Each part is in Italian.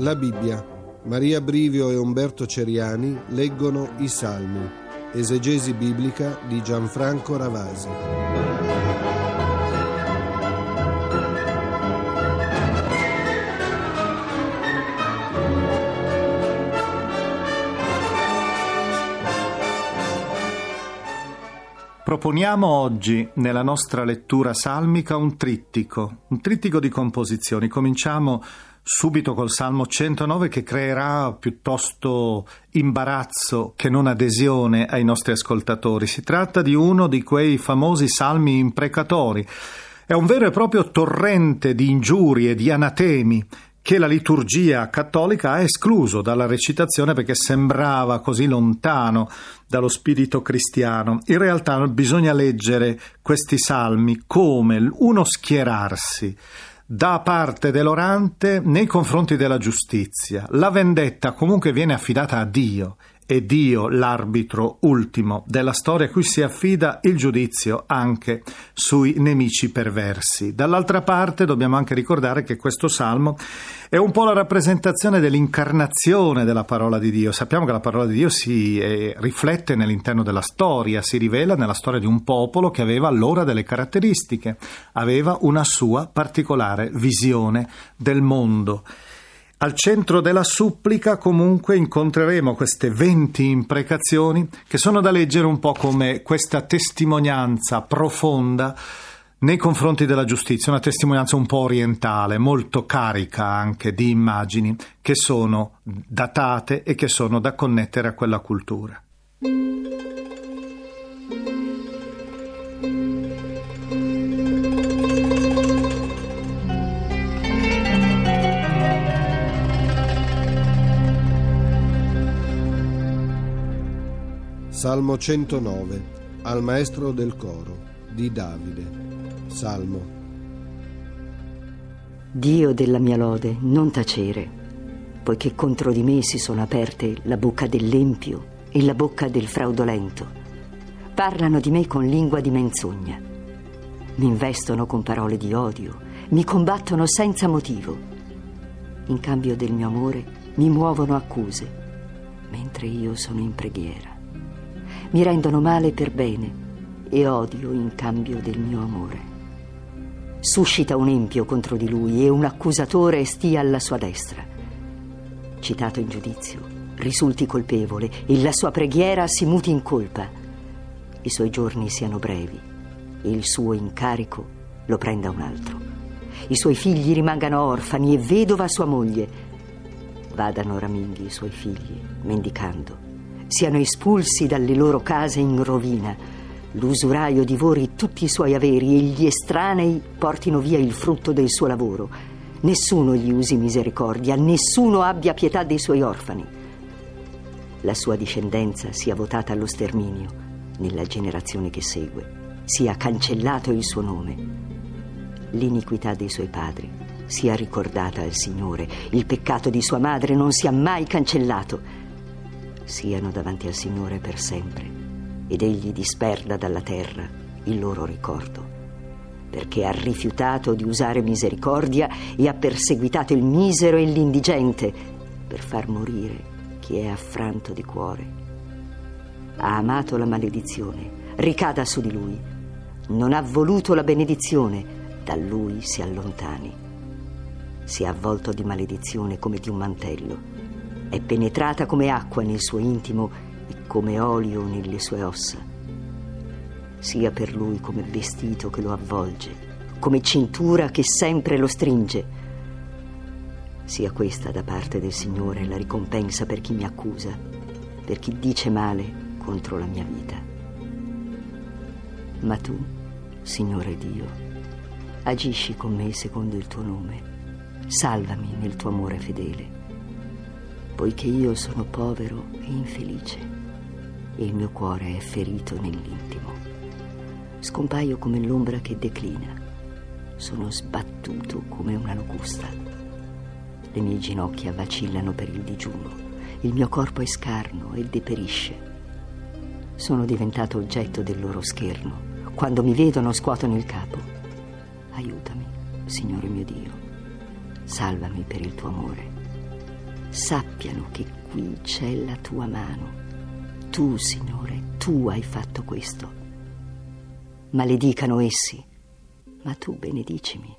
La Bibbia. Maria Brivio e Umberto Ceriani leggono i Salmi. Esegesi biblica di Gianfranco Ravasi. Proponiamo oggi nella nostra lettura salmica un trittico, un trittico di composizioni. Cominciamo subito col Salmo 109 che creerà piuttosto imbarazzo che non adesione ai nostri ascoltatori. Si tratta di uno di quei famosi salmi imprecatori. È un vero e proprio torrente di ingiurie, di anatemi che la liturgia cattolica ha escluso dalla recitazione perché sembrava così lontano dallo spirito cristiano. In realtà bisogna leggere questi salmi come uno schierarsi da parte dell'orante nei confronti della giustizia. La vendetta comunque viene affidata a Dio è Dio l'arbitro ultimo della storia a cui si affida il giudizio anche sui nemici perversi. Dall'altra parte dobbiamo anche ricordare che questo salmo è un po' la rappresentazione dell'incarnazione della parola di Dio. Sappiamo che la parola di Dio si eh, riflette nell'interno della storia, si rivela nella storia di un popolo che aveva allora delle caratteristiche, aveva una sua particolare visione del mondo. Al centro della supplica comunque incontreremo queste 20 imprecazioni che sono da leggere un po' come questa testimonianza profonda nei confronti della giustizia, una testimonianza un po' orientale, molto carica anche di immagini che sono datate e che sono da connettere a quella cultura. Salmo 109 al maestro del coro di Davide. Salmo. Dio della mia lode, non tacere, poiché contro di me si sono aperte la bocca dell'empio e la bocca del fraudolento. Parlano di me con lingua di menzogna. Mi investono con parole di odio, mi combattono senza motivo. In cambio del mio amore mi muovono accuse, mentre io sono in preghiera mi rendono male per bene e odio in cambio del mio amore. Suscita un empio contro di lui e un accusatore stia alla sua destra. Citato in giudizio, risulti colpevole e la sua preghiera si muti in colpa. I suoi giorni siano brevi e il suo incarico lo prenda un altro. I suoi figli rimangano orfani e vedova sua moglie. Vadano raminghi i suoi figli, mendicando siano espulsi dalle loro case in rovina. L'usuraio divori tutti i suoi averi e gli estranei portino via il frutto del suo lavoro. Nessuno gli usi misericordia, nessuno abbia pietà dei suoi orfani. La sua discendenza sia votata allo sterminio nella generazione che segue, sia cancellato il suo nome. L'iniquità dei suoi padri sia ricordata al Signore, il peccato di sua madre non sia mai cancellato siano davanti al Signore per sempre ed egli disperda dalla terra il loro ricordo, perché ha rifiutato di usare misericordia e ha perseguitato il misero e l'indigente per far morire chi è affranto di cuore. Ha amato la maledizione, ricada su di lui. Non ha voluto la benedizione, da lui si allontani. Si è avvolto di maledizione come di un mantello è penetrata come acqua nel suo intimo e come olio nelle sue ossa. Sia per lui come vestito che lo avvolge, come cintura che sempre lo stringe. Sia questa da parte del Signore la ricompensa per chi mi accusa, per chi dice male contro la mia vita. Ma tu, Signore Dio, agisci con me secondo il tuo nome, salvami nel tuo amore fedele poiché io sono povero e infelice e il mio cuore è ferito nell'intimo. Scompaio come l'ombra che declina, sono sbattuto come una locusta. Le mie ginocchia vacillano per il digiuno, il mio corpo è scarno e deperisce. Sono diventato oggetto del loro scherno. Quando mi vedono scuotono il capo. Aiutami, Signore mio Dio. Salvami per il tuo amore sappiano che qui c'è la tua mano. Tu, Signore, tu hai fatto questo. Maledicano essi, ma tu benedicimi.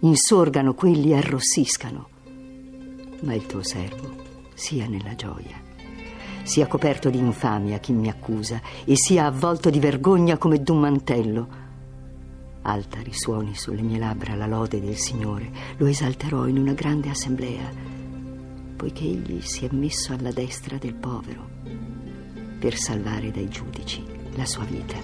Insorgano quelli e arrossiscano. Ma il tuo servo sia nella gioia. Sia coperto di infamia chi mi accusa e sia avvolto di vergogna come d'un mantello. Alta risuoni sulle mie labbra la lode del Signore. Lo esalterò in una grande assemblea, poiché egli si è messo alla destra del povero per salvare dai giudici la sua vita.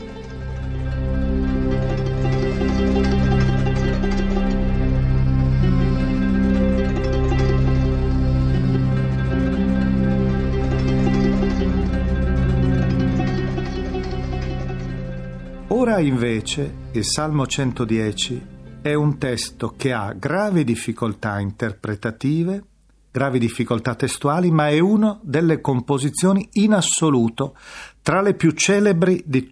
Ora invece il Salmo 110 è un testo che ha gravi difficoltà interpretative, gravi difficoltà testuali, ma è una delle composizioni in assoluto tra le più celebri di,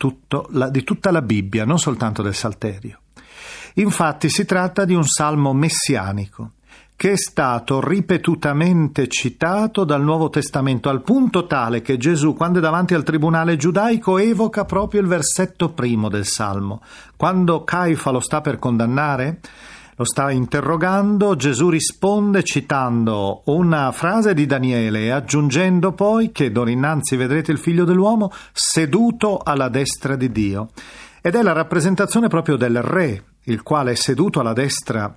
la, di tutta la Bibbia, non soltanto del Salterio. Infatti si tratta di un salmo messianico che è stato ripetutamente citato dal Nuovo Testamento al punto tale che Gesù, quando è davanti al tribunale giudaico, evoca proprio il versetto primo del Salmo. Quando Caifa lo sta per condannare, lo sta interrogando, Gesù risponde citando una frase di Daniele e aggiungendo poi che d'ora innanzi vedrete il figlio dell'uomo seduto alla destra di Dio. Ed è la rappresentazione proprio del re, il quale è seduto alla destra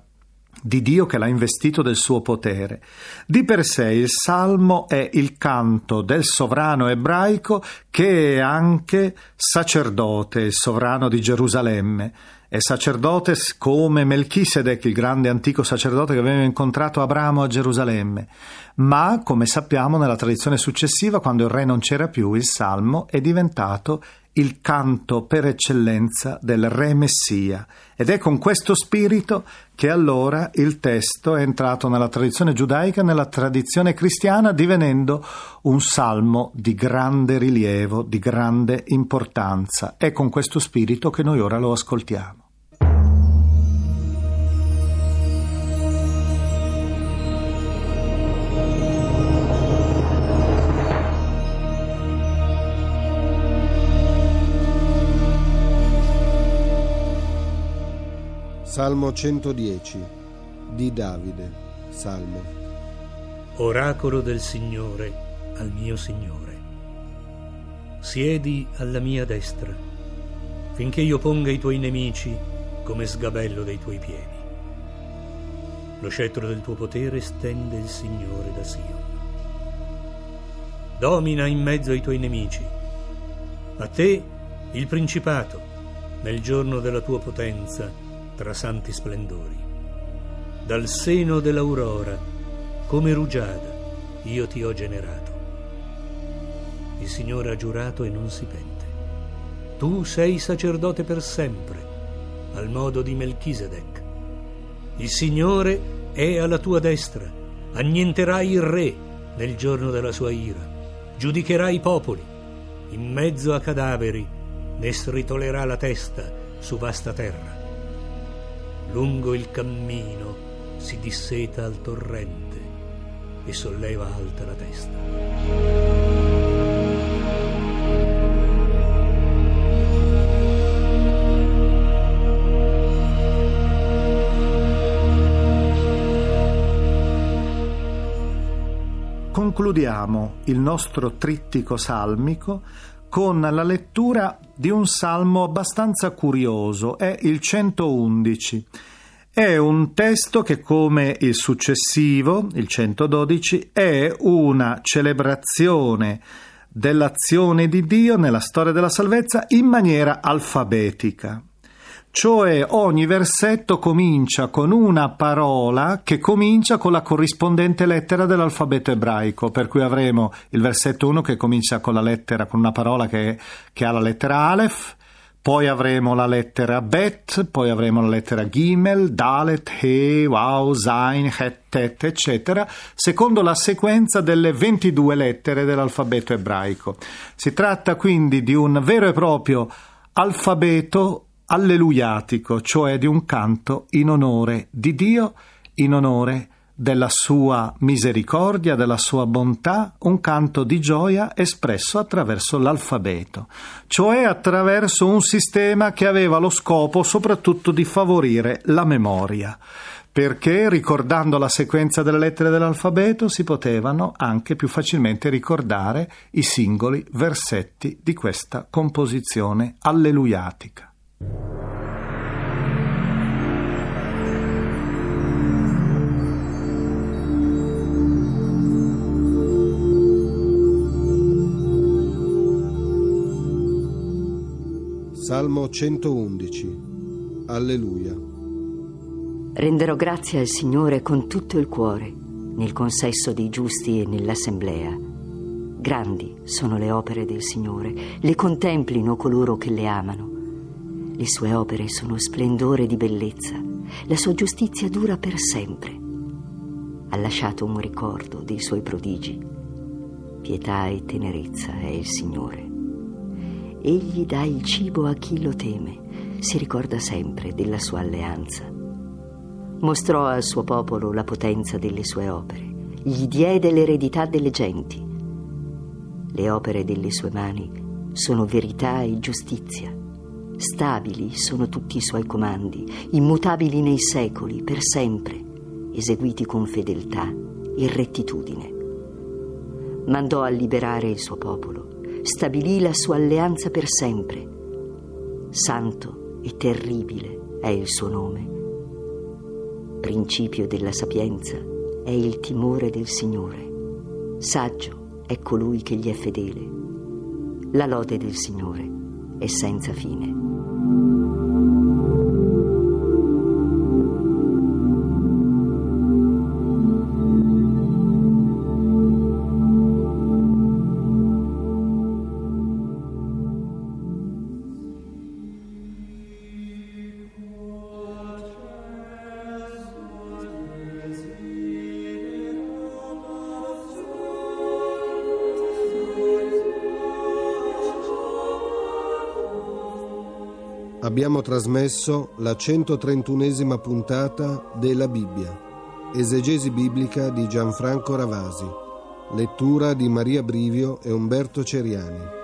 di Dio che l'ha investito del suo potere. Di per sé il salmo è il canto del sovrano ebraico che è anche sacerdote, il sovrano di Gerusalemme. È sacerdote come Melchisedec, il grande antico sacerdote che aveva incontrato Abramo a Gerusalemme. Ma, come sappiamo, nella tradizione successiva, quando il re non c'era più, il salmo è diventato il canto per eccellenza del Re Messia ed è con questo spirito che allora il testo è entrato nella tradizione giudaica nella tradizione cristiana divenendo un salmo di grande rilievo, di grande importanza. È con questo spirito che noi ora lo ascoltiamo. Salmo 110 di Davide. Salmo. Oracolo del Signore al mio Signore. Siedi alla mia destra, finché io ponga i tuoi nemici come sgabello dei tuoi piedi. Lo scettro del tuo potere stende il Signore da Sion. Domina in mezzo ai tuoi nemici. A te il principato, nel giorno della tua potenza, tra santi splendori. Dal seno dell'aurora, come rugiada, io ti ho generato. Il Signore ha giurato e non si pente. Tu sei sacerdote per sempre, al modo di Melchisedec. Il Signore è alla tua destra, annienterai il re nel giorno della sua ira, giudicherai i popoli, in mezzo a cadaveri ne stritolerà la testa su vasta terra lungo il cammino si disseta al torrente e solleva alta la testa. Concludiamo il nostro trittico salmico con la lettura di un salmo abbastanza curioso, è il 111. È un testo che, come il successivo, il 112, è una celebrazione dell'azione di Dio nella storia della salvezza in maniera alfabetica cioè ogni versetto comincia con una parola che comincia con la corrispondente lettera dell'alfabeto ebraico, per cui avremo il versetto 1 che comincia con la lettera, con una parola che, che ha la lettera Aleph, poi avremo la lettera Bet, poi avremo la lettera Gimel, Dalet, He, Wow, Zain, Het, Tet, eccetera, secondo la sequenza delle 22 lettere dell'alfabeto ebraico. Si tratta quindi di un vero e proprio alfabeto alleluiatico, cioè di un canto in onore di Dio, in onore della sua misericordia, della sua bontà, un canto di gioia espresso attraverso l'alfabeto, cioè attraverso un sistema che aveva lo scopo soprattutto di favorire la memoria perché ricordando la sequenza delle lettere dell'alfabeto si potevano anche più facilmente ricordare i singoli versetti di questa composizione alleluiatica. Salmo 111 Alleluia Renderò grazie al Signore con tutto il cuore, nel consesso dei giusti e nell'assemblea. Grandi sono le opere del Signore, le contemplino coloro che le amano. Le sue opere sono splendore di bellezza, la sua giustizia dura per sempre. Ha lasciato un ricordo dei suoi prodigi. Pietà e tenerezza è il Signore. Egli dà il cibo a chi lo teme, si ricorda sempre della sua alleanza mostrò al suo popolo la potenza delle sue opere, gli diede l'eredità delle genti. Le opere delle sue mani sono verità e giustizia. Stabili sono tutti i suoi comandi, immutabili nei secoli, per sempre, eseguiti con fedeltà e rettitudine. Mandò a liberare il suo popolo, stabilì la sua alleanza per sempre. Santo e terribile è il suo nome principio della sapienza, è il timore del Signore. Saggio è colui che gli è fedele. La lode del Signore è senza fine. Abbiamo trasmesso la 131esima puntata della Bibbia, esegesi biblica di Gianfranco Ravasi, lettura di Maria Brivio e Umberto Ceriani.